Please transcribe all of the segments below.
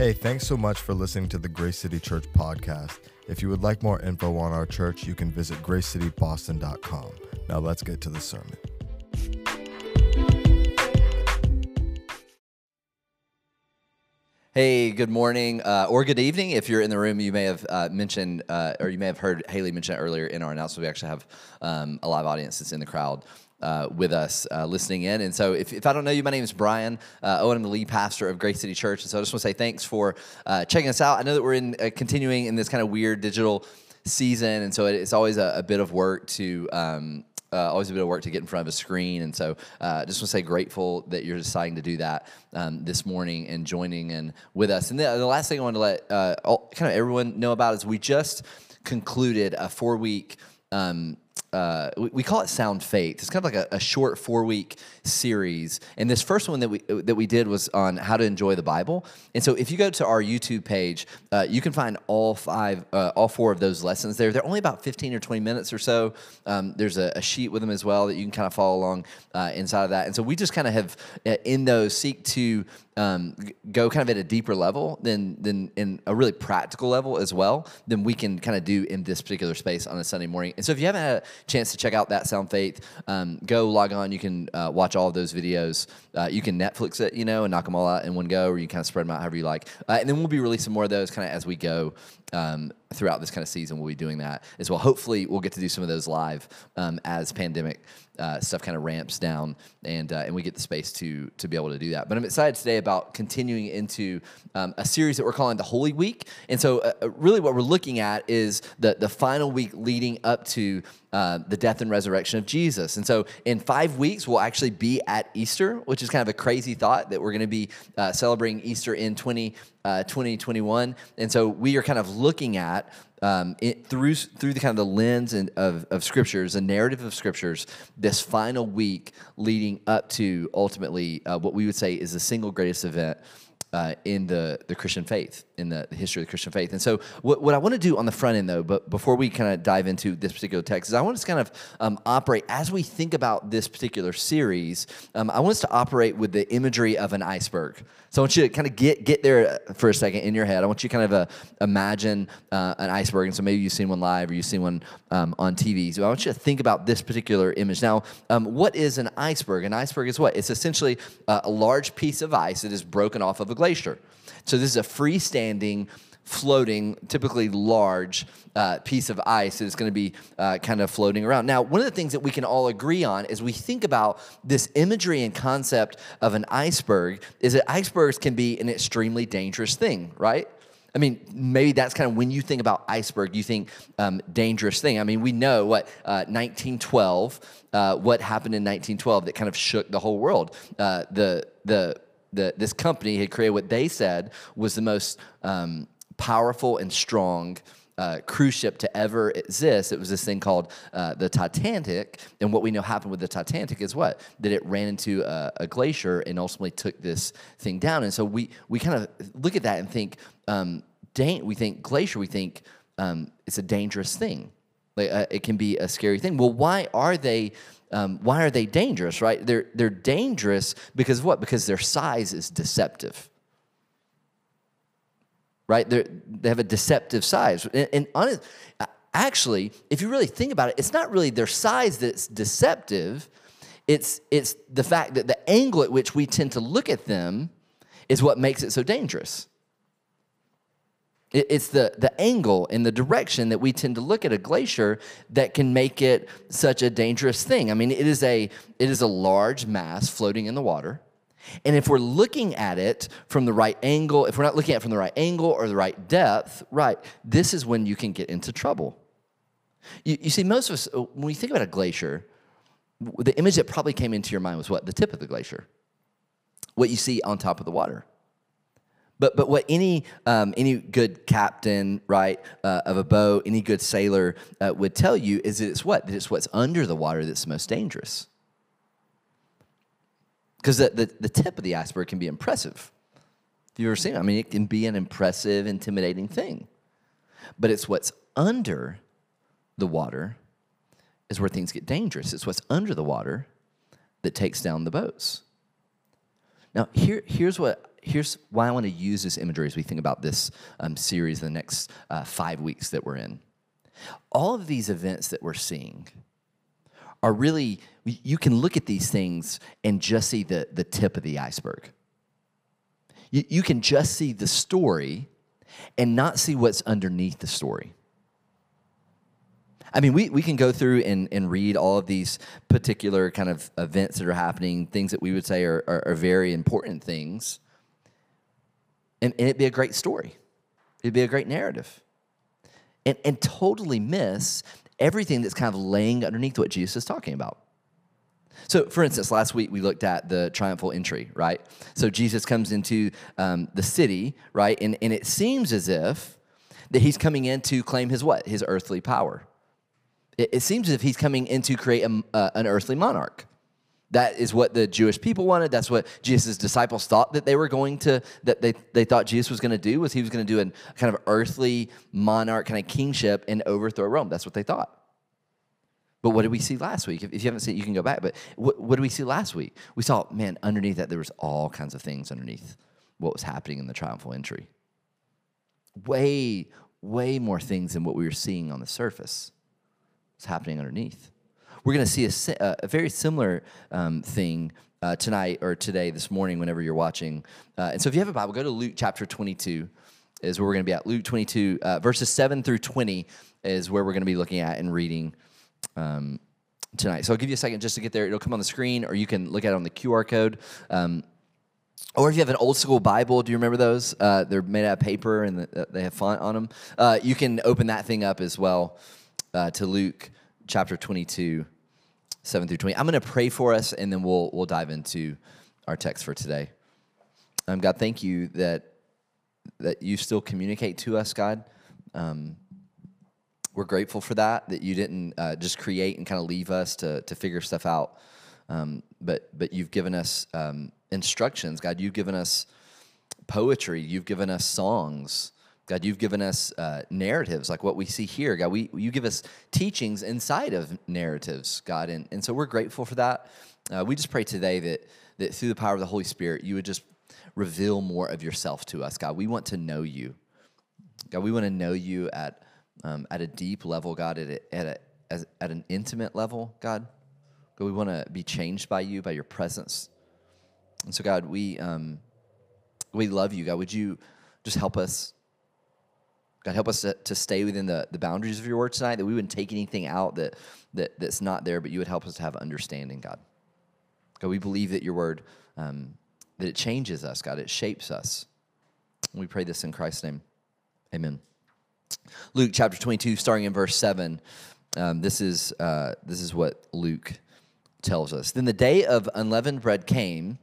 Hey, thanks so much for listening to the Grace City Church podcast. If you would like more info on our church, you can visit gracecityboston.com. Now let's get to the sermon. Hey, good morning uh, or good evening. If you're in the room, you may have uh, mentioned uh, or you may have heard Haley mention earlier in our announcement. We actually have um, a live audience that's in the crowd. Uh, with us uh, listening in. And so, if, if I don't know you, my name is Brian uh, Owen. I'm the lead pastor of Grace City Church. And so, I just want to say thanks for uh, checking us out. I know that we're in uh, continuing in this kind of weird digital season. And so, it, it's always a, a, bit of work to um, uh, always a bit of work to get in front of a screen. And so uh, just want to say grateful that you're deciding to do that um, this morning and joining in with us. And the, the last thing I want to let all, kind of everyone know about is we just concluded a four week um, uh, we, we, call it Sound Faith. It's kind of like a, a, short four week series. And this first one that we that we did was on how to enjoy the Bible. And so if you go to our YouTube page, uh, you can find all five, uh, all four of those lessons there. They're only about 15 or 20 minutes or so. Um, there's a, a, sheet with them as well that you can kind of follow along uh, inside of that. And so we just kind of have uh, in those seek to um, go kind of at a deeper level than than in a really practical level as well than we can kind of do in this particular space on a Sunday morning. And so if you haven't had chance to check out that Sound Faith, um, go log on. You can uh, watch all of those videos. Uh, you can Netflix it, you know, and knock them all out in one go, or you kind of spread them out however you like. Uh, and then we'll be releasing more of those kind of as we go um, throughout this kind of season. We'll be doing that as well. Hopefully, we'll get to do some of those live um, as pandemic uh, stuff kind of ramps down and uh, and we get the space to to be able to do that. But I'm excited today about continuing into um, a series that we're calling the Holy Week. And so, uh, uh really, what we're looking at is the the final week leading up to uh, the death and resurrection of Jesus. And so, in five weeks, we'll actually be at Easter, which is kind of a crazy thought that we're going to be uh, celebrating Easter in 20, 2021. And so, we are kind of looking at um, it, through through the kind of the lens and of, of scriptures, the narrative of scriptures, this final week leading up to ultimately uh, what we would say is the single greatest event uh, in the, the Christian faith, in the, history of the Christian faith. And so, what, what I want to do on the front end, though, but before we kind of dive into this particular text, is I want us to kind of um, operate as we think about this particular series. Um, I want us to operate with the imagery of an iceberg. So I want you to kind of get get there for a second in your head. I want you to kind of uh, imagine uh, an iceberg. And so maybe you've seen one live or you've seen one um, on TV. So I want you to think about this particular image. Now, um, what is an iceberg? An iceberg is what? It's essentially uh, a large piece of ice that is broken off of a glacier. So this is a freestanding floating, typically large uh, piece of ice that is going to be uh, kind of floating around. Now, one of the things that we can all agree on as we think about this imagery and concept of an iceberg is that icebergs can be an extremely dangerous thing, right? I mean, maybe that's kind of when you think about iceberg, you think um, dangerous thing. I mean, we know what uh, 1912, uh, what happened in 1912 that kind of shook the whole world. Uh, the the the this company had created what they said was the most um, powerful and strong uh, cruise ship to ever exist. It was this thing called uh, the Titanic. And what we know happened with the Titanic is what? That it ran into a, a glacier and ultimately took this thing down. And so we, we kind of look at that and think, um, we think glacier, we think um, it's a dangerous thing. Like, uh, it can be a scary thing. Well, why are they? Um, why are they dangerous? Right? They're they're dangerous because what? Because their size is deceptive right? They're, they have a deceptive size. And, and honest, actually, if you really think about it, it's not really their size that's deceptive. It's, it's the fact that the angle at which we tend to look at them is what makes it so dangerous. It's the, the angle and the direction that we tend to look at a glacier that can make it such a dangerous thing. I mean, it is a, it is a large mass floating in the water. And if we're looking at it from the right angle, if we're not looking at it from the right angle or the right depth, right, this is when you can get into trouble. You, you see, most of us, uh, when we think about a glacier, the image that probably came into your mind was what? The tip of the glacier, what you see on top of the water. But, but what any, um, any good captain, right, uh, of a boat, any good sailor uh, would tell you is that it's what? That it's what's under the water that's most dangerous. Because the, the, the tip of the iceberg can be impressive. Have you ever seen it? I mean, it can be an impressive, intimidating thing. But it's what's under the water is where things get dangerous. It's what's under the water that takes down the boats. Now, here, here's, what, here's why I want to use this imagery as we think about this um, series the next uh, five weeks that we're in. All of these events that we're seeing are really, you can look at these things and just see the, the tip of the iceberg. You, you can just see the story and not see what's underneath the story. I mean, we, we can go through and, and read all of these particular kind of events that are happening, things that we would say are, are, are very important things, and, and it'd be a great story. It'd be a great narrative. And, and totally miss everything that's kind of laying underneath what Jesus is talking about. So, for instance, last week we looked at the triumphal entry, right? So Jesus comes into um, the city, right? And, and it seems as if that he's coming in to claim his what? His earthly power. It, it seems as if he's coming in to create a, uh, an earthly monarch. That is what the Jewish people wanted. That's what Jesus' disciples thought that they were going to, that they, they thought Jesus was going to do, was he was going to do a kind of earthly monarch, kind of kingship and overthrow Rome. That's what they thought. But what did we see last week? If, you haven't seen it, you can go back. But what, what did we see last week? We saw, man, underneath that, there was all kinds of things underneath what was happening in the triumphal entry. Way, way more things than what we were seeing on the surface was happening underneath. We're going to see a, a, very similar um, thing uh, tonight or today, this morning, whenever you're watching. Uh, and so if you have a Bible, go to Luke chapter 22, is where we're going to be at. Luke 22, uh, verses 7 through 20 is where we're going to be looking at and reading um, tonight. So I'll give you a second just to get there. It'll come on the screen, or you can look at it on the QR code. Um, or if you have an old school Bible, do you remember those? Uh, they're made out of paper and they have font on them. Uh, you can open that thing up as well uh, to Luke chapter 22, 7 through 20. I'm going to pray for us and then we'll, we'll dive into our text for today. Um, God, thank you that, that you still communicate to us, God. Um, we're grateful for that, that you didn't uh, just create and kind of leave us to, to figure stuff out. Um, but, but you've given us um, instructions, God. You've given us poetry. You've given us songs. God, you've given us uh, narratives like what we see here. God, we, you give us teachings inside of narratives, God. And, and so we're grateful for that. Uh, we just pray today that, that through the power of the Holy Spirit, you would just reveal more of yourself to us, God. We want to know you. God, we want to know you at, um, at a deep level, God, at, a, at, a, as, at an intimate level, God. God, we want to be changed by you, by your presence. And so, God, we, um, we love you, God. Would you just help us? God, help us to, to, stay within the, the boundaries of your word tonight, that we wouldn't take anything out that, that, that's not there, but you would help us to have understanding, God. God, we believe that your word, um, that it changes us, God, it shapes us. we pray this in Christ's name. Amen. Luke chapter 22, starting in verse 7. Um, this, is, uh, this is what Luke tells us. Then the day of unleavened bread came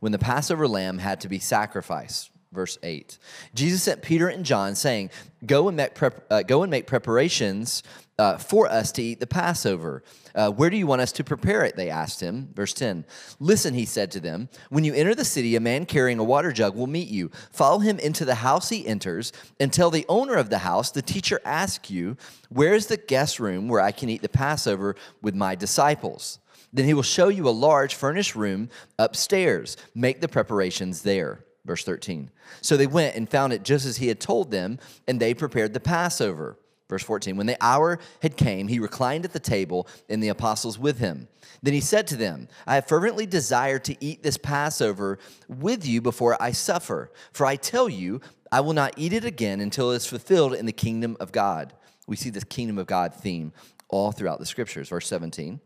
when the Passover lamb had to be sacrificed verse 8. Jesus sent Peter and John, saying, Go and make, prep- uh, go and make preparations uh, for us to eat the Passover. Uh, where do you want us to prepare it? They asked him. Verse 10. Listen, he said to them, When you enter the city, a man carrying a water jug will meet you. Follow him into the house he enters and tell the owner of the house, The teacher asks you, Where's the guest room where I can eat the Passover with my disciples? Then he will show you a large furnished room upstairs. Make the preparations there. Verse 13. So they went and found it just as he had told them, and they prepared the Passover. Verse 14. When the hour had came, he reclined at the table, and the apostles with him. Then he said to them, I have fervently desired to eat this Passover with you before I suffer. For I tell you, I will not eat it again until it is fulfilled in the kingdom of God. We see this kingdom of God theme all throughout the scriptures. Verse 17.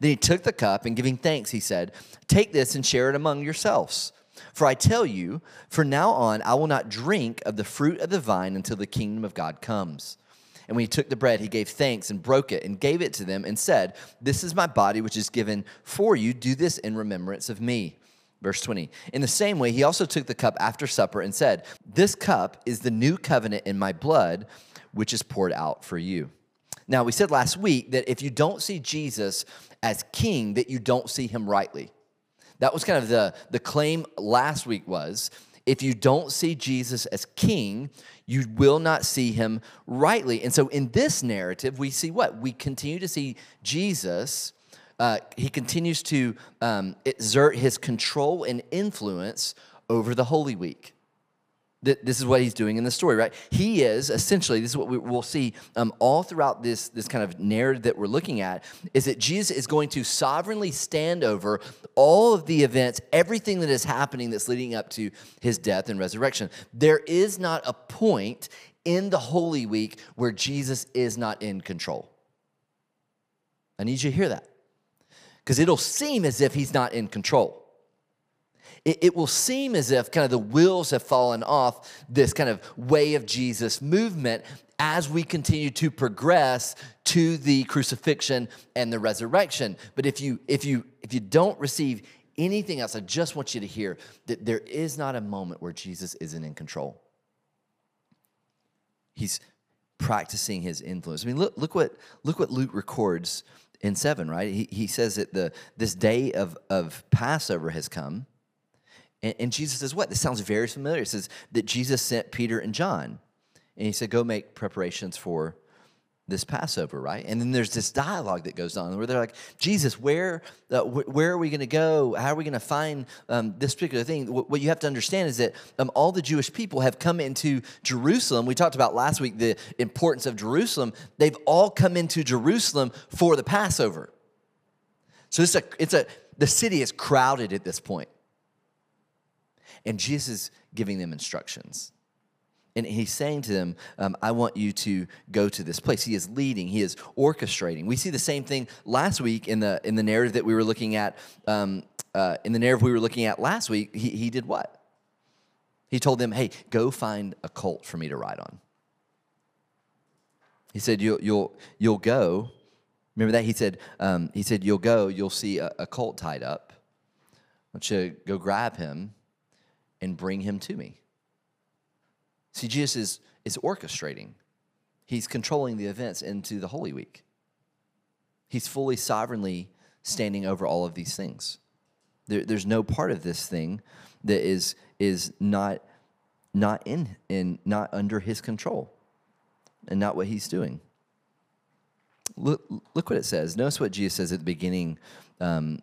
Then he took the cup, and giving thanks, he said, Take this and share it among yourselves. For I tell you, from now on, I will not drink of the fruit of the vine until the kingdom of God comes. And when he took the bread, he gave thanks and broke it and gave it to them and said, This is my body, which is given for you. Do this in remembrance of me. Verse 20. In the same way, he also took the cup after supper and said, This cup is the new covenant in my blood, which is poured out for you. Now, we said last week that if you don't see Jesus as king, that you don't see him rightly. That was kind of the, the claim last week was if you don't see Jesus as king, you will not see him rightly. And so in this narrative, we see what? We continue to see Jesus. Uh, he continues to um, exert his control and influence over the Holy Week. This is what he's doing in the story, right? He is essentially, this is what we, will see um, all throughout this, this kind of narrative that we're looking at, is that Jesus is going to sovereignly stand over all of the events, everything that is happening that's leading up to his death and resurrection. There is not a point in the Holy Week where Jesus is not in control. I need you to hear that because it'll seem as if he's not in control it, it will seem as if kind of the wheels have fallen off this kind of way of Jesus movement as we continue to progress to the crucifixion and the resurrection. But if you if you if you don't receive anything else, I just want you to hear that there is not a moment where Jesus isn't in control. He's practicing his influence. I mean, look, look what look what Luke records in seven, right? He, he says that the this day of, of Passover has come, and, and Jesus says, What? This sounds very familiar. He says that Jesus sent Peter and John. And he said, Go make preparations for this Passover, right? And then there's this dialogue that goes on where they're like, Jesus, where, uh, wh- where are we going to go? How are we going to find um, this particular thing? W- what you have to understand is that um, all the Jewish people have come into Jerusalem. We talked about last week the importance of Jerusalem. They've all come into Jerusalem for the Passover. So it's a, it's a, the city is crowded at this point. And Jesus is giving them instructions. And he's saying to them, um, I want you to go to this place. He is leading, he is orchestrating. We see the same thing last week in the, in the narrative that we were looking at. Um, uh, in the narrative we were looking at last week, he, he did what? He told them, hey, go find a colt for me to ride on. He said, you'll, you'll, you'll go. Remember that? He said, um, he said, you'll go, you'll see a, a colt tied up. I want you go grab him and bring him to me. See, Jesus is, is orchestrating, he's controlling the events into the Holy Week. He's fully sovereignly standing over all of these things. There, there's no part of this thing that is, is not, not, in, in, not under his control and not what he's doing. Look, look what it says. Notice what Jesus says at the beginning um,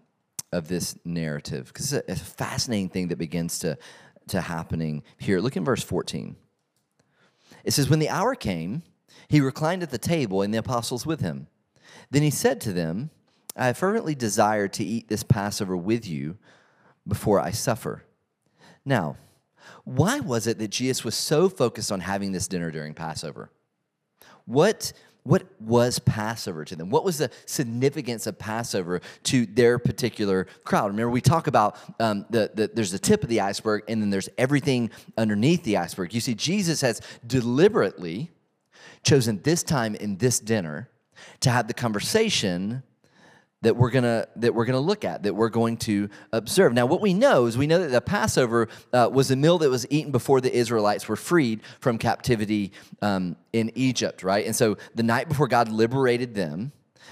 of this narrative, because it's, it's a fascinating thing that begins to to happening here. Look in verse 14. It says, When the hour came, he reclined at the table and the apostles with him. Then he said to them, I fervently desire to eat this Passover with you before I suffer. Now, why was it that Jesus was so focused on having this dinner during Passover? What what was Passover to them? What was the significance of Passover to their particular crowd? Remember, we talk about um, the, the, there's the tip of the iceberg and then there's everything underneath the iceberg. You see, Jesus has deliberately chosen this time in this dinner to have the conversation that we're gonna that we're gonna look at that we're going to observe. Now what we know is we know that the passover uh, was a meal that was eaten before the israelites were freed from captivity um, in egypt right? And so the night before god liberated them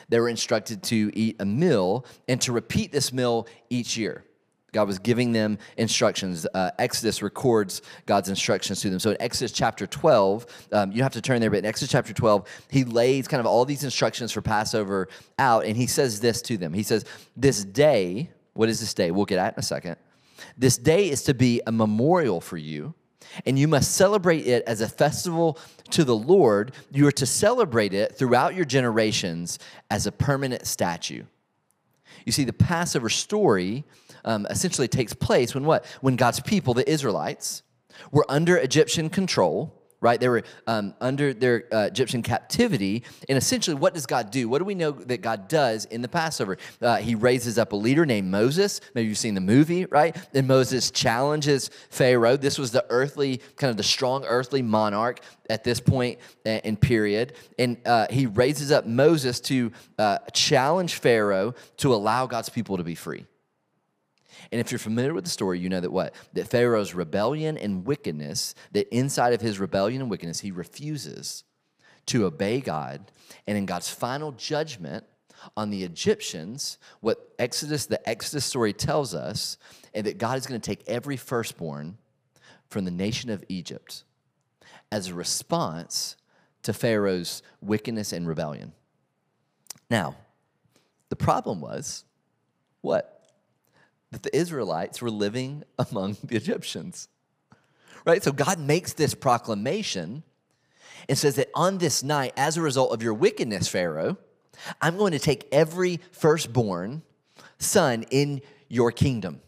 they were instructed to eat a meal and to repeat this meal each year God was giving them instructions. Uh, Exodus records God's instructions to them. So in Exodus chapter 12, um, you have to turn there, but in Exodus chapter 12, he lays kind of all these instructions for Passover out, and he says this to them. He says, This day, what is this day? We'll get at in a second. This day is to be a memorial for you, and you must celebrate it as a festival to the Lord. You are to celebrate it throughout your generations as a permanent statue. You see, the Passover story um, essentially takes place when what? When God's people, the Israelites, were under Egyptian control right? They were um, under their uh, Egyptian captivity. And essentially, what does God do? What do we know that God does in the Passover? Uh, he raises up a leader named Moses. Maybe you've seen the movie, right? And Moses challenges Pharaoh. This was the earthly, kind of the strong earthly monarch at this point uh, in period. And uh, he raises up Moses to uh, challenge Pharaoh to allow God's people to be free. And if you're familiar with the story, you know that what? That Pharaoh's rebellion and wickedness, that inside of his rebellion and wickedness, he refuses to obey God. And in God's final judgment on the Egyptians, what Exodus, the Exodus story tells us, and that God is going to take every firstborn from the nation of Egypt as a response to Pharaoh's wickedness and rebellion. Now, the problem was what? That the Israelites were living among the Egyptians. Right? So God makes this proclamation and says that on this night, as a result of your wickedness, Pharaoh, I'm going to take every firstborn son in your kingdom.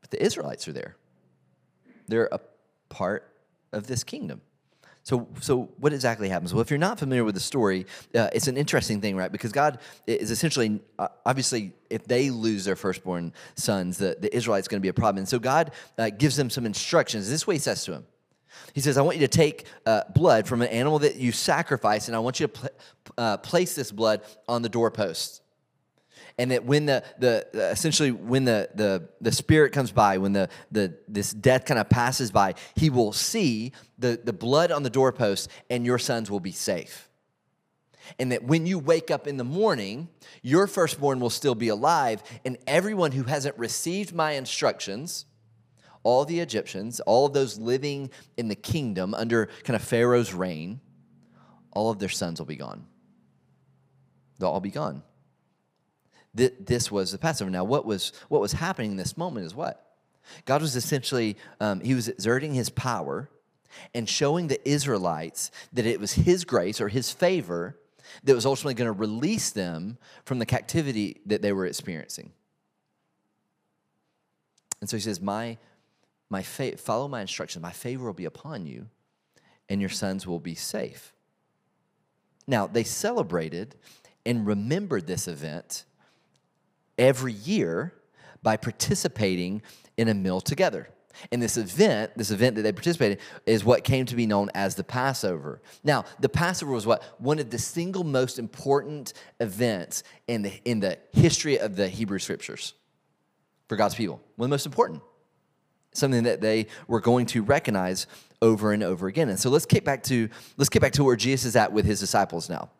But the Israelites are there, they're a part of this kingdom. So, so what exactly happens? Well, if you're not familiar with the story, uh, it's an interesting thing, right? Because God is essentially, uh, obviously, if they lose their firstborn sons, the, the Israelites going to be a problem. And so God uh, gives them some instructions. This way he says to him. He says, I want you to take uh, blood from an animal that you sacrifice, and I want you to pl- uh, place this blood on the doorpost and that when the, the essentially when the, the, the spirit comes by when the, the this death kind of passes by he will see the, the blood on the doorpost and your sons will be safe. And that when you wake up in the morning your firstborn will still be alive and everyone who hasn't received my instructions all the egyptians all of those living in the kingdom under kind of pharaoh's reign all of their sons will be gone. They'll all be gone this was the Passover. Now, what was what was happening in this moment is what God was essentially um, he was exerting his power and showing the Israelites that it was His grace or His favor that was ultimately going to release them from the captivity that they were experiencing. And so He says, "My my fa- follow my instructions. My favor will be upon you, and your sons will be safe." Now they celebrated and remembered this event every year by participating in a meal together. And this event, this event that they participated, is what came to be known as the Passover. Now, the Passover was what one of the single most important events in the in the history of the Hebrew Scriptures for God's people. One of the most important, something that they were going to recognize over and over again. And so let's get back to let's get back to where Jesus is at with his disciples now.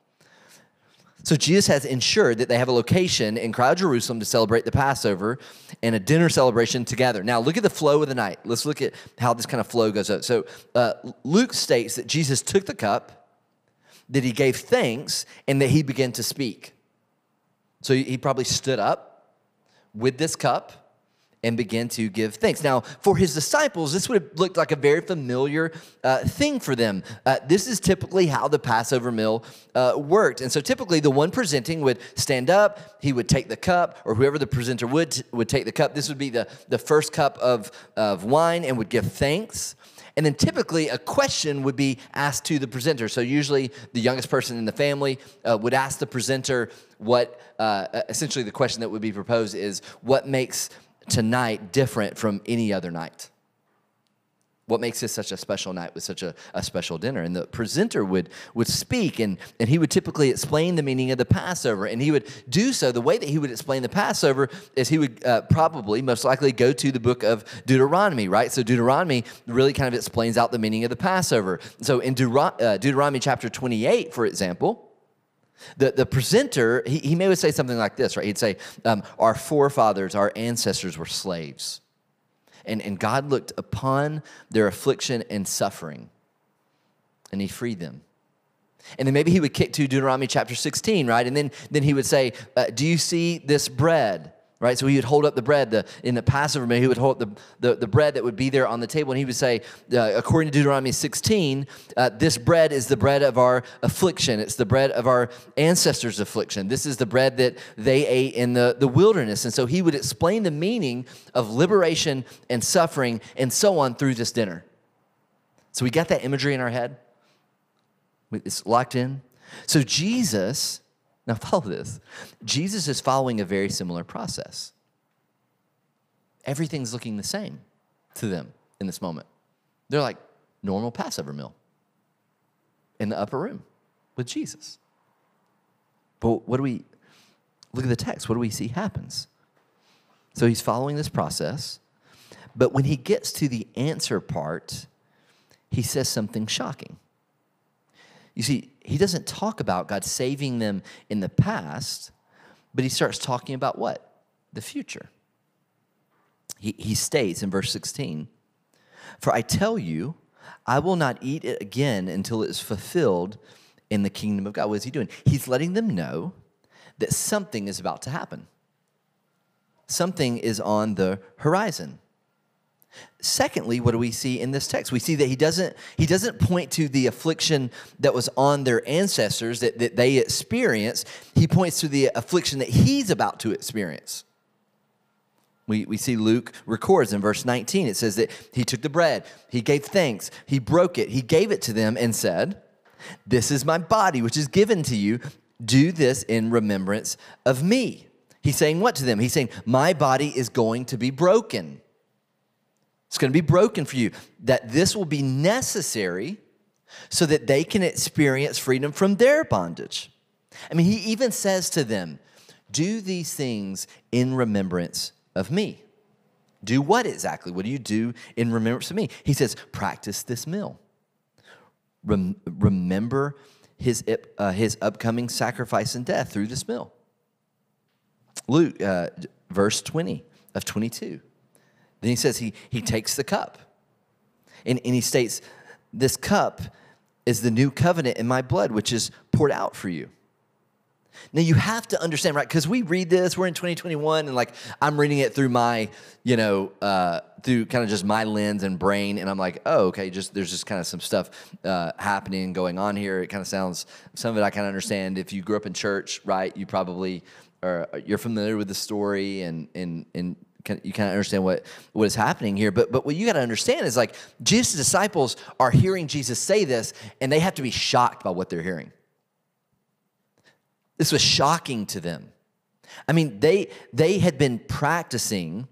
So Jesus has ensured that they have a location in crowd Jerusalem to celebrate the Passover and a dinner celebration together. Now, look at the flow of the night. Let's look at how this kind of flow goes up. So, uh, Luke states that Jesus took the cup, that he gave thanks, and that he began to speak. So, he probably stood up with this cup and begin to give thanks. Now, for his disciples, this would have looked like a very familiar uh, thing for them. Uh, this is typically how the Passover meal uh, worked. And so typically the one presenting would stand up, he would take the cup, or whoever the presenter would, would take the cup. This would be the, the first cup of, of wine and would give thanks. And then typically a question would be asked to the presenter. So usually the youngest person in the family uh, would ask the presenter what, uh, essentially the question that would be proposed is what makes tonight different from any other night? What makes this such a special night with such a, a special dinner? And the presenter would, would speak, and, and he would typically explain the meaning of the Passover. And he would do so. The way that he would explain the Passover is he would uh, probably, most likely, go to the book of Deuteronomy, right? So Deuteronomy really kind of explains out the meaning of the Passover. So in Deut- uh, Deuteronomy chapter 28, for example, the, the presenter, he, he may would say something like this, right? He'd say, um, Our forefathers, our ancestors were slaves. And, and God looked upon their affliction and suffering, and he freed them. And then maybe he would kick to Deuteronomy chapter 16, right? And then, then he would say, uh, Do you see this bread? Right? So he would hold up the bread. The, in the Passover meal, he would hold the, the, the, bread that would be there on the table, and he would say, uh, according to Deuteronomy 16, uh, this bread is the bread of our affliction. It's the bread of our ancestors' affliction. This is the bread that they ate in the, the wilderness. And so he would explain the meaning of liberation and suffering and so on through this dinner. So we got that imagery in our head. It's locked in. So Jesus now, follow this. Jesus is following a very similar process. Everything's looking the same to them in this moment. They're like normal Passover meal in the upper room with Jesus. But what do we look at the text? What do we see happens? So he's following this process, but when he gets to the answer part, he says something shocking. You see, he doesn't talk about God saving them in the past, but he starts talking about what? The future. He, he states in verse 16, For I tell you, I will not eat it again until it is fulfilled in the kingdom of God. What is he doing? He's letting them know that something is about to happen. something is on the horizon. Secondly, what do we see in this text? We see that he doesn't, he doesn't point to the affliction that was on their ancestors that, that they experienced. He points to the affliction that he's about to experience. We, we see Luke records in verse 19. It says that he took the bread, he gave thanks, he broke it, he gave it to them and said, This is my body, which is given to you. Do this in remembrance of me. He's saying what to them? He's saying, My body is going to be broken. It's going to be broken for you. That this will be necessary so that they can experience freedom from their bondage. I mean, he even says to them, Do these things in remembrance of me. Do what exactly? What do you do in remembrance of me? He says, Practice this meal. Rem- remember his, uh, his upcoming sacrifice and death through this meal. Luke, uh, verse 20 of 22. Then he says he, he takes the cup. And, and he states, This cup is the new covenant in my blood, which is poured out for you. Now you have to understand, right? Because we read this, we're in 2021, and like I'm reading it through my, you know, uh, through kind of just my lens and brain, and I'm like, oh, okay, just there's just kind of some stuff uh, happening going on here. It kind of sounds, some of it I kind of understand. If you grew up in church, right, you probably are you're familiar with the story, and and and you kind of understand what, what is happening here. But, but what you got to understand is like Jesus' disciples are hearing Jesus say this, and they have to be shocked by what they're hearing. This was shocking to them. I mean, they, they had been practicing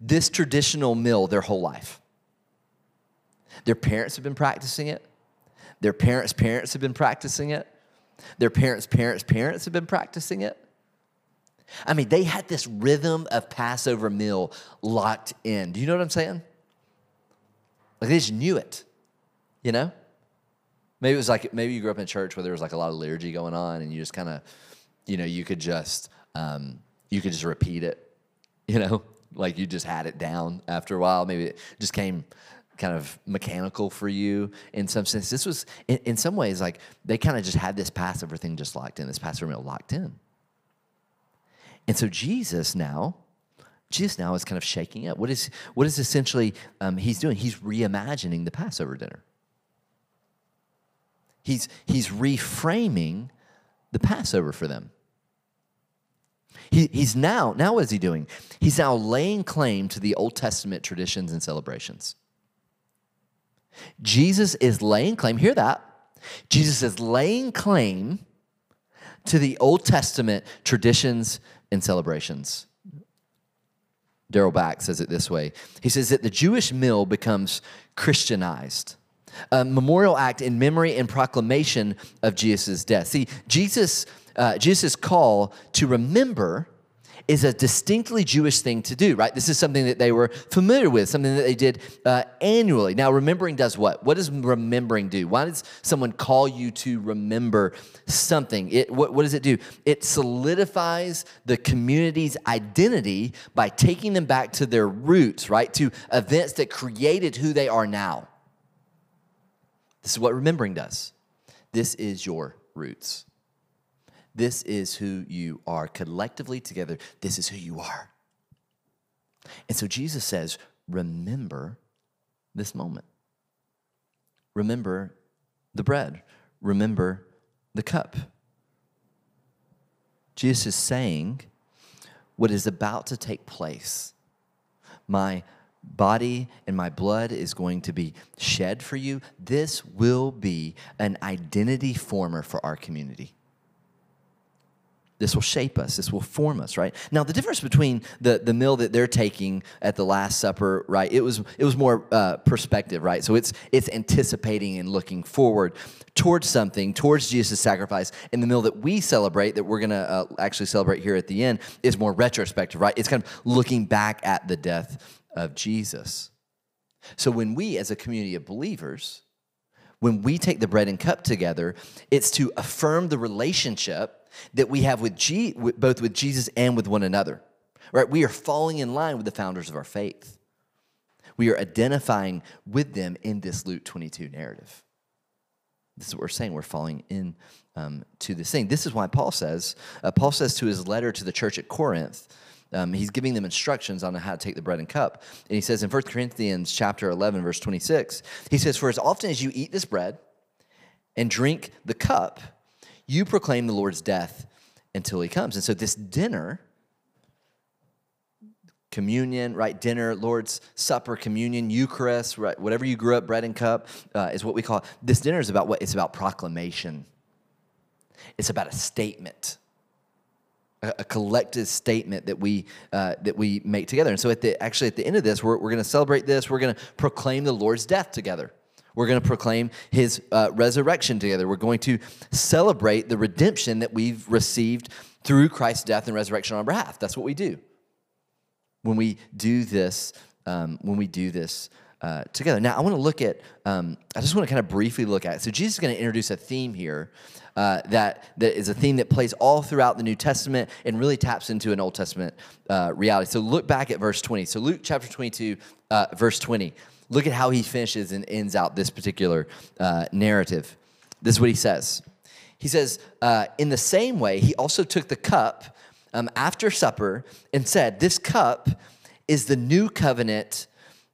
this traditional meal their whole life. Their parents have been practicing it. Their parents' parents have been practicing it. Their parents' parents' parents have been practicing it. I mean, they had this rhythm of Passover meal locked in. Do you know what I'm saying? Like they just knew it, you know? Maybe it was like, maybe you grew up in church where there was like a lot of liturgy going on and you just kind of, you know, you could just, um, you could just repeat it, you know? Like you just had it down after a while. Maybe it just came kind of mechanical for you in some sense. This was, in, in some ways, like they kind of just had this Passover thing just locked in, this Passover meal locked in. And so Jesus now, Jesus now is kind of shaking up. What is, what is essentially um, he's doing? He's reimagining the Passover dinner. He's, he's reframing the Passover for them. He, he's now, now what is he doing? He's now laying claim to the Old Testament traditions and celebrations. Jesus is laying claim, hear that. Jesus is laying claim to the Old Testament traditions and celebrations. Darrell Bock says it this way He says that the Jewish meal becomes Christianized, a memorial act in memory and proclamation of Jesus' death. See, Jesus, uh, Jesus' call to remember is a distinctly Jewish thing to do, right? This is something that they were familiar with, something that they did uh, annually. Now, remembering does what? What does remembering do? Why does someone call you to remember something? It, what, what does it do? It solidifies the community's identity by taking them back to their roots, right? To events that created who they are now. This is what remembering does. This is your roots. This is who you are. Collectively together, this is who you are. And so Jesus says, remember this moment. Remember the bread. Remember the cup. Jesus is saying what is about to take place. My body and my blood is going to be shed for you. This will be an identity former for our community. This will shape us. This will form us, right? Now, the difference between the, the meal that they're taking at the Last Supper, right? It was it was more uh, perspective, right? So it's it's anticipating and looking forward towards something, towards Jesus' sacrifice. And the meal that we celebrate, that we're gonna uh, actually celebrate here at the end, is more retrospective, right? It's kind of looking back at the death of Jesus. So when we, as a community of believers, when we take the bread and cup together, it's to affirm the relationship that we have with G, both with Jesus and with one another. Right? We are falling in line with the founders of our faith. We are identifying with them in this Luke 22 narrative. This is what we're saying. We're falling in um, to this thing. This is why Paul says, uh, Paul says to his letter to the church at Corinth, Um, he's giving them instructions on how to take the bread and cup. And he says in 1 Corinthians chapter 11, verse 26, he says, For as often as you eat this bread and drink the cup, you proclaim the Lord's death until he comes. And so this dinner, communion, right? Dinner, Lord's Supper, communion, Eucharist, right? Whatever you grew up, bread and cup uh, is what we call it. This dinner is about what? It's about proclamation. It's about a statement, a, a collective statement that we uh, that we make together. And so, at the actually at the end of this, we're, we're going to celebrate this. We're going to proclaim the Lord's death together. We're going to proclaim his uh, resurrection together. We're going to celebrate the redemption that we've received through Christ's death and resurrection on our behalf. That's what we do when we do this. Um, when we do this uh, together. Now, I want to look at. Um, I just want to kind of briefly look at. It. So Jesus is going to introduce a theme here. Uh, that, that is a theme that plays all throughout the New Testament and really taps into an Old Testament uh, reality. So look back at verse 20. So Luke chapter 22, uh, verse 20. Look at how he finishes and ends out this particular uh, narrative. This is what he says. He says, uh, In the same way, he also took the cup um, after supper and said, This cup is the new covenant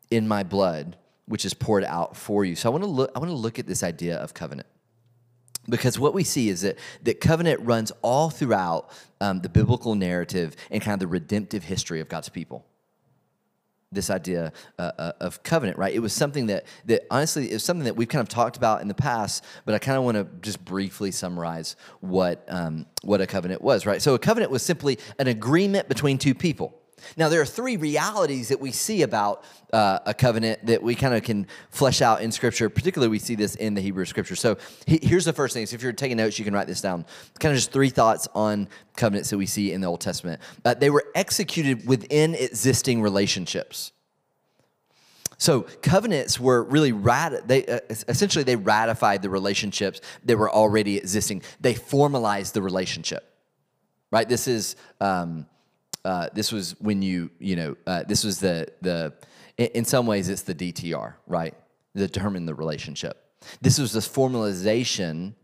in my blood, which is poured out for you. So I want to look, I want to look at this idea of covenant because what we see is that, that covenant runs all throughout um, the biblical narrative and kind of the redemptive history of God's people this idea uh, uh, of covenant, right? It was something that that honestly it was something that we've kind of talked about in the past, but I kind of want to just briefly summarize what um, what a covenant was, right? So a covenant was simply an agreement between two people. Now, there are three realities that we see about uh, a covenant that we kind of can flesh out in Scripture. Particularly, we see this in the Hebrew Scripture. So, he, here's the first thing. So, if you're taking notes, you can write this down. Kind of just three thoughts on covenants that we see in the Old Testament. Uh, they were executed within existing relationships. So covenants were really rat- they uh, essentially they ratified the relationships that were already existing. They formalized the relationship, right? This is um, uh, this was when you you know uh, this was the the in some ways it's the DTR, right? Determine the relationship. This was the formalization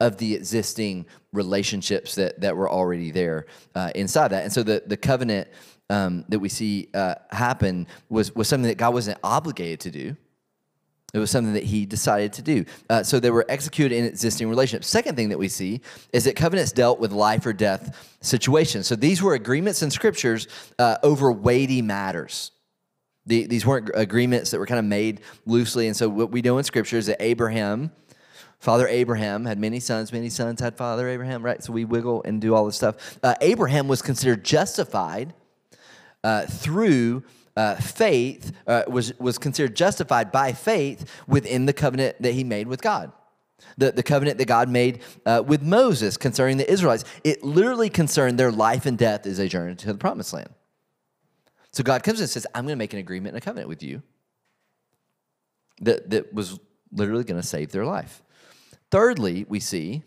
of the existing relationships that that were already there uh, inside that, and so the the covenant um, that we see uh, happen was, was something that God wasn't obligated to do. It was something that he decided to do. Uh, so they were executed in existing relationships. Second thing that we see is that covenants dealt with life or death situations. So these were agreements in scriptures uh, over weighty matters. The, these weren't agreements that were kind of made loosely. And so what we know in scripture is that Abraham, Father Abraham, had many sons. Many sons had Father Abraham, right? So we wiggle and do all this stuff. Uh, Abraham was considered justified uh, through uh, faith, uh, was, was considered justified by faith within the covenant that he made with God. The, the covenant that God made uh, with Moses concerning the Israelites. It literally concerned their life and death as they journeyed to the promised land. So God comes and says, I'm going to make an agreement and a covenant with you that, that was literally going to save their life. Thirdly, we see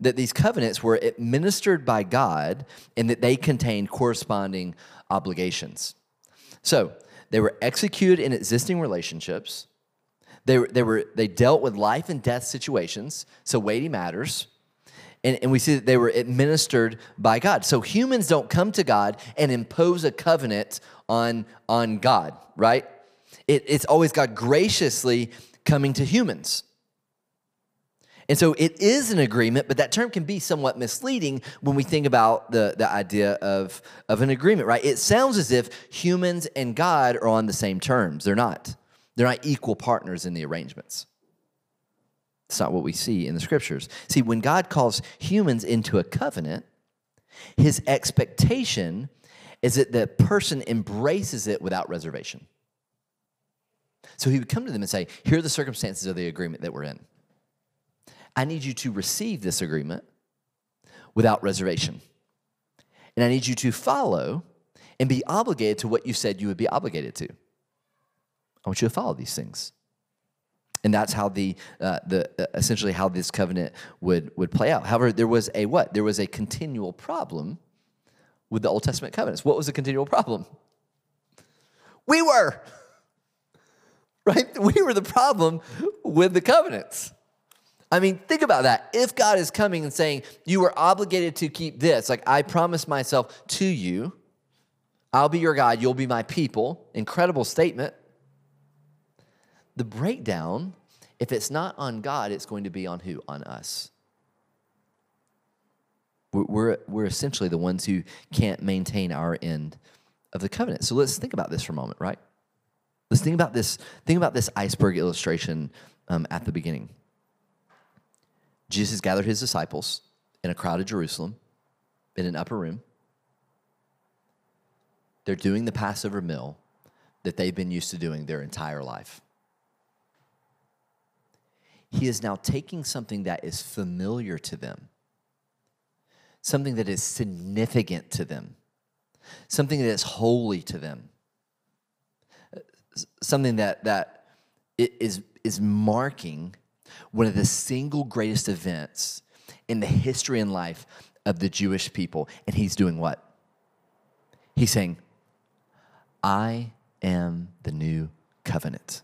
that these covenants were administered by God and that they contained corresponding obligations. So they were executed in existing relationships. They, were, they, were, they dealt with life and death situations, so weighty matters. And, and we see that they were administered by God. So humans don't come to God and impose a covenant on, on God, right? It, it's always God graciously coming to humans. And so it is an agreement, but that term can be somewhat misleading when we think about the, the idea of, of an agreement, right? It sounds as if humans and God are on the same terms. They're not. They're not equal partners in the arrangements. It's not what we see in the scriptures. See, when God calls humans into a covenant, his expectation is that the person embraces it without reservation. So he would come to them and say, Here are the circumstances of the agreement that we're in. I need you to receive this agreement without reservation. And I need you to follow and be obligated to what you said you would be obligated to. I want you to follow these things. And that's how the, uh, the uh, essentially how this covenant would, would play out. However, there was a what? There was a continual problem with the Old Testament covenants. What was the continual problem? We were, right? We were the problem with the covenants. I mean, think about that. If God is coming and saying, You are obligated to keep this, like I promised myself to you, I'll be your God, you'll be my people. Incredible statement. The breakdown, if it's not on God, it's going to be on who? On us. We're, we're, we're essentially the ones who can't maintain our end of the covenant. So let's think about this for a moment, right? Let's think about this. Think about this iceberg illustration um, at the beginning. Jesus gathered his disciples in a crowded Jerusalem in an upper room. They're doing the Passover meal that they've been used to doing their entire life. He is now taking something that is familiar to them, something that is significant to them, something that is holy to them, something that, that is, is marking one of the single greatest events in the history and life of the Jewish people. And he's doing what? He's saying, I am the new covenant.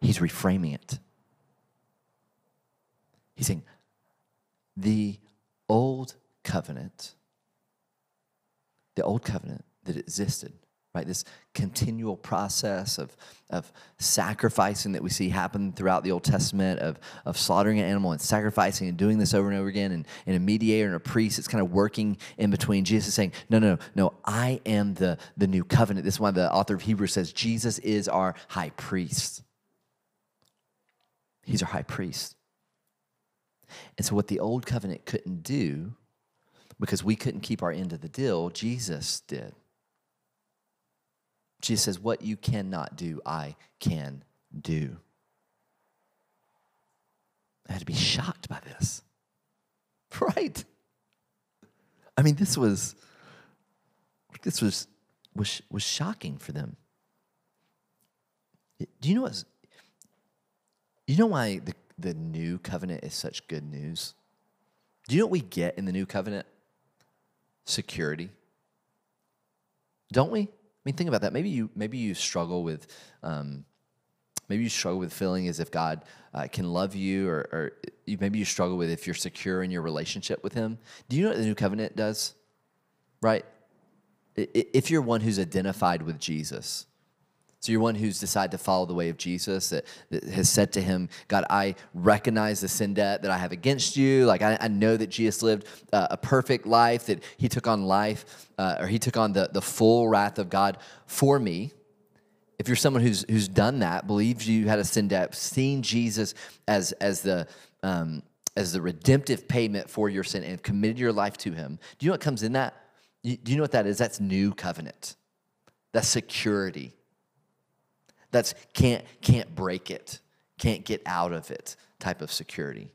He's reframing it. He's saying, the old covenant, the old covenant that existed right? This continual process of, of sacrificing that we see happen throughout the Old Testament, of, of slaughtering an animal and sacrificing and doing this over and over again, and, and a mediator and a priest, it's kind of working in between. Jesus is saying, No, no, no, I am the, the new covenant. This is why the author of Hebrews says, Jesus is our high priest. He's our high priest. And so, what the old covenant couldn't do, because we couldn't keep our end of the deal, Jesus did. Jesus says, What you cannot do, I can do. I had to be shocked by this. Right? I mean, this was this was was was shocking for them. Do you know what? You know why the, the new covenant is such good news? Do you know what we get in the new covenant? Security. Don't we? I mean, think about that. Maybe you maybe you struggle with um, maybe you struggle with feeling as if God uh, can love you, or, or you, maybe you struggle with if you're secure in your relationship with Him. Do you know what the new covenant does? Right. If you're one who's identified with Jesus, so you're one who's decided to follow the way of Jesus that, that, has said to him, God, I recognize the sin debt that I have against you. Like I, I know that Jesus lived uh, a perfect life, that he took on life, uh, or he took on the, the full wrath of God for me. If you're someone who's who's done that, believes you had a sin debt, seen Jesus as as the um, as the redemptive payment for your sin, and committed your life to Him, do you know what comes in that? Do you know what that is? That's new covenant. That's security that's can't can't break it, can't get out of it type of security.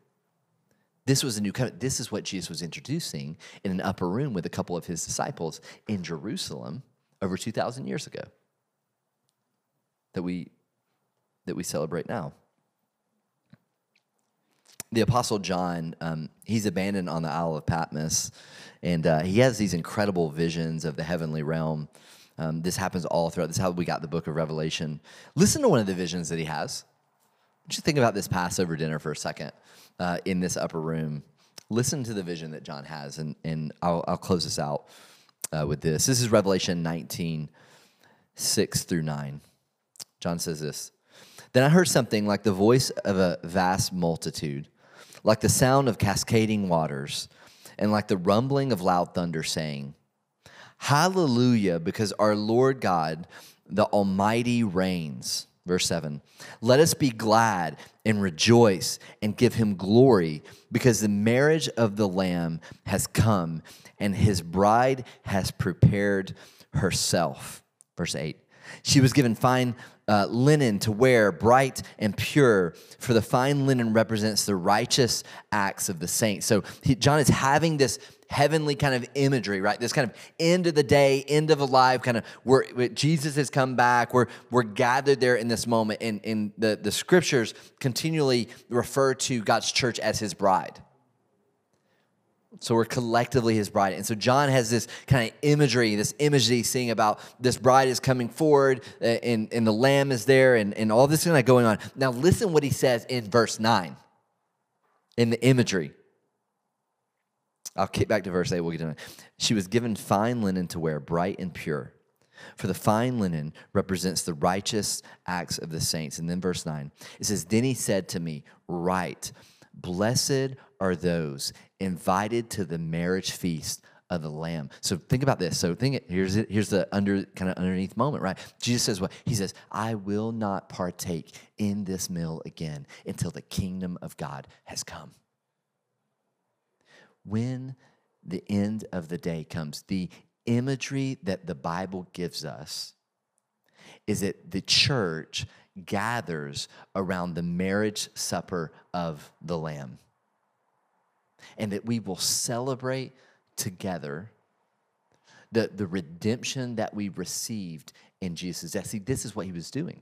This was a new covenant. This is what Jesus was introducing in an upper room with a couple of his disciples in Jerusalem over 2,000 years ago that we, that we celebrate now. The Apostle John, um, he's abandoned on the Isle of Patmos, and uh, he has these incredible visions of the heavenly realm. Um, this happens all throughout. This is how we got the book of Revelation. Listen to one of the visions that he has. Just think about this Passover dinner for a second uh, in this upper room. Listen to the vision that John has, and, and I'll, I'll close this out uh, with this. This is Revelation 19, 6 through 9. John says this Then I heard something like the voice of a vast multitude, like the sound of cascading waters, and like the rumbling of loud thunder, saying, Hallelujah, because our Lord God, the Almighty, reigns. Verse 7 Let us be glad and rejoice and give him glory, because the marriage of the Lamb has come, and his bride has prepared herself. Verse 8 She was given fine uh, linen to wear, bright and pure, for the fine linen represents the righteous acts of the saints. So he, John is having this heavenly kind of imagery, right? This kind of end of the day, end of a life, kind of where, Jesus has come back. We're, we're gathered there in this moment. And, and the, the scriptures continually refer to God's church as his bride. So we're collectively his bride. And so John has this kind of imagery, this image that he's seeing about this bride is coming forward uh, and, and the lamb is there and, and all this kind of going on. Now listen what he says in verse 9 in the imagery. I'll kick back to verse 8. We'll get to it. She was given fine linen to wear, bright and pure. For the fine linen represents the righteous acts of the saints. And then verse 9, it says, Then he said to me, Write, blessed are those invited to the marriage feast of the lamb. So think about this. So think it, here's it, here's the under kind of underneath moment, right? Jesus says what? He says, I will not partake in this meal again until the kingdom of God has come. When the end of the day comes, the imagery that the Bible gives us is that the church gathers around the marriage supper of the Lamb. And that we will celebrate together the, the redemption that we received in Jesus' death. See, this is what he was doing.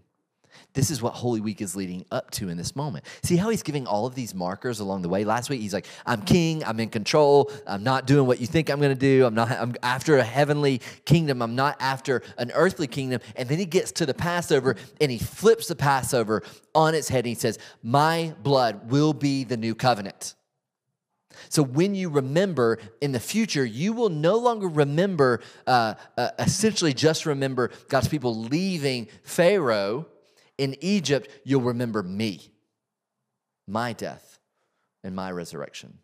This is what Holy Week is leading up to in this moment. See how he's giving all of these markers along the way. Last week he's like, "I'm king. I'm in control. I'm not doing what you think I'm going to do. I'm not. I'm after a heavenly kingdom. I'm not after an earthly kingdom." And then he gets to the Passover and he flips the Passover on its head. And he says, "My blood will be the new covenant." So when you remember in the future, you will no longer remember, uh, uh, essentially just remember God's people leaving Pharaoh in Egypt, you'll remember me, my death, and my resurrection.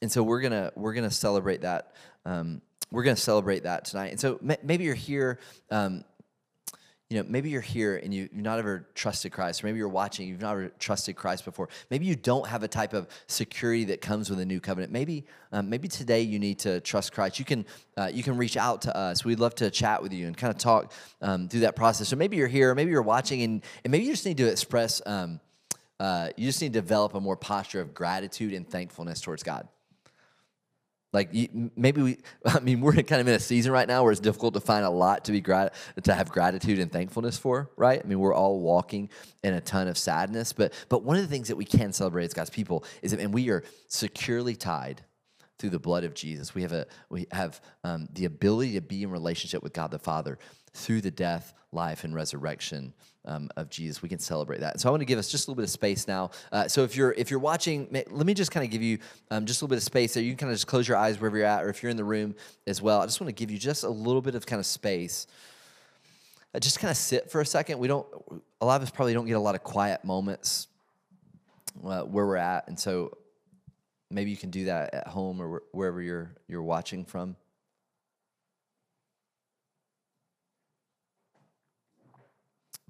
And so we're gonna we're gonna celebrate that. Um, we're gonna celebrate that tonight. And so maybe you're here. Um, you know, maybe you're here and you, have not ever trusted Christ, or maybe you're watching, you've not ever trusted Christ before. Maybe you don't have a type of security that comes with a new covenant. Maybe, um, maybe today you need to trust Christ. You can, uh, you can reach out to us. We'd love to chat with you and kind of talk um, through that process. So maybe you're here, maybe you're watching, and, and maybe you just need to express, um, uh, you just need to develop a more posture of gratitude and thankfulness towards God. Like maybe we, I mean, we're kind of in a season right now where it's difficult to find a lot to be grat- to have gratitude and thankfulness for, right? I mean, we're all walking in a ton of sadness, but but one of the things that we can celebrate as God's people is that, and we are securely tied through the blood of Jesus. We have a we have um, the ability to be in relationship with God the Father through the death, life, and resurrection um, of Jesus. We can celebrate that. So I want to give us just a little bit of space now. Uh, so if you're if you're watching, let me just kind of give you um, just a little bit of space there. You can kind of just close your eyes wherever you're at, or if you're in the room as well. I just want to give you just a little bit of kind of space. Uh, just kind of sit for a second. We don't. A lot of us probably don't get a lot of quiet moments uh, where we're at, and so maybe you can do that at home or wherever you're you're watching from.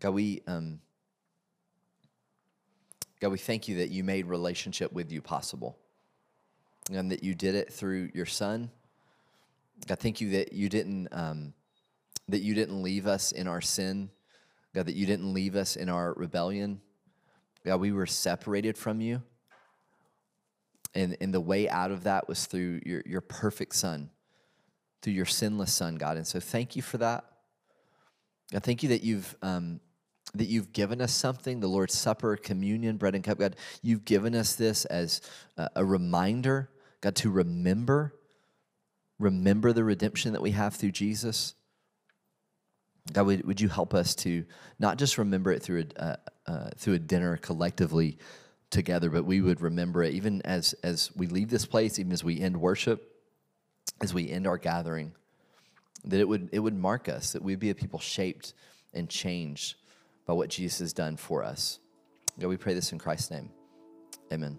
God, we, um, God, we thank you that you made relationship with you possible and that you did it through your son. God, thank you that you didn't, um, that you didn't leave us in our sin. God, that you didn't leave us in our rebellion. God, we were separated from you. And, and the way out of that was through your, your perfect son, through your sinless son, God. And so thank you for that. God, thank you that you've um, that you've given us something the Lord's Supper, communion, bread and cup. God, you've given us this as a reminder, God, to remember, remember the redemption that we have through Jesus. God, would, would you help us to not just remember it through a, uh, uh, through a dinner collectively together, but we would remember it even as, as we leave this place, even as we end worship, as we end our gathering, that it would, it would mark us, that we'd be a people shaped and changed by what Jesus has done for us. God, we pray this in Christ's name. Amen.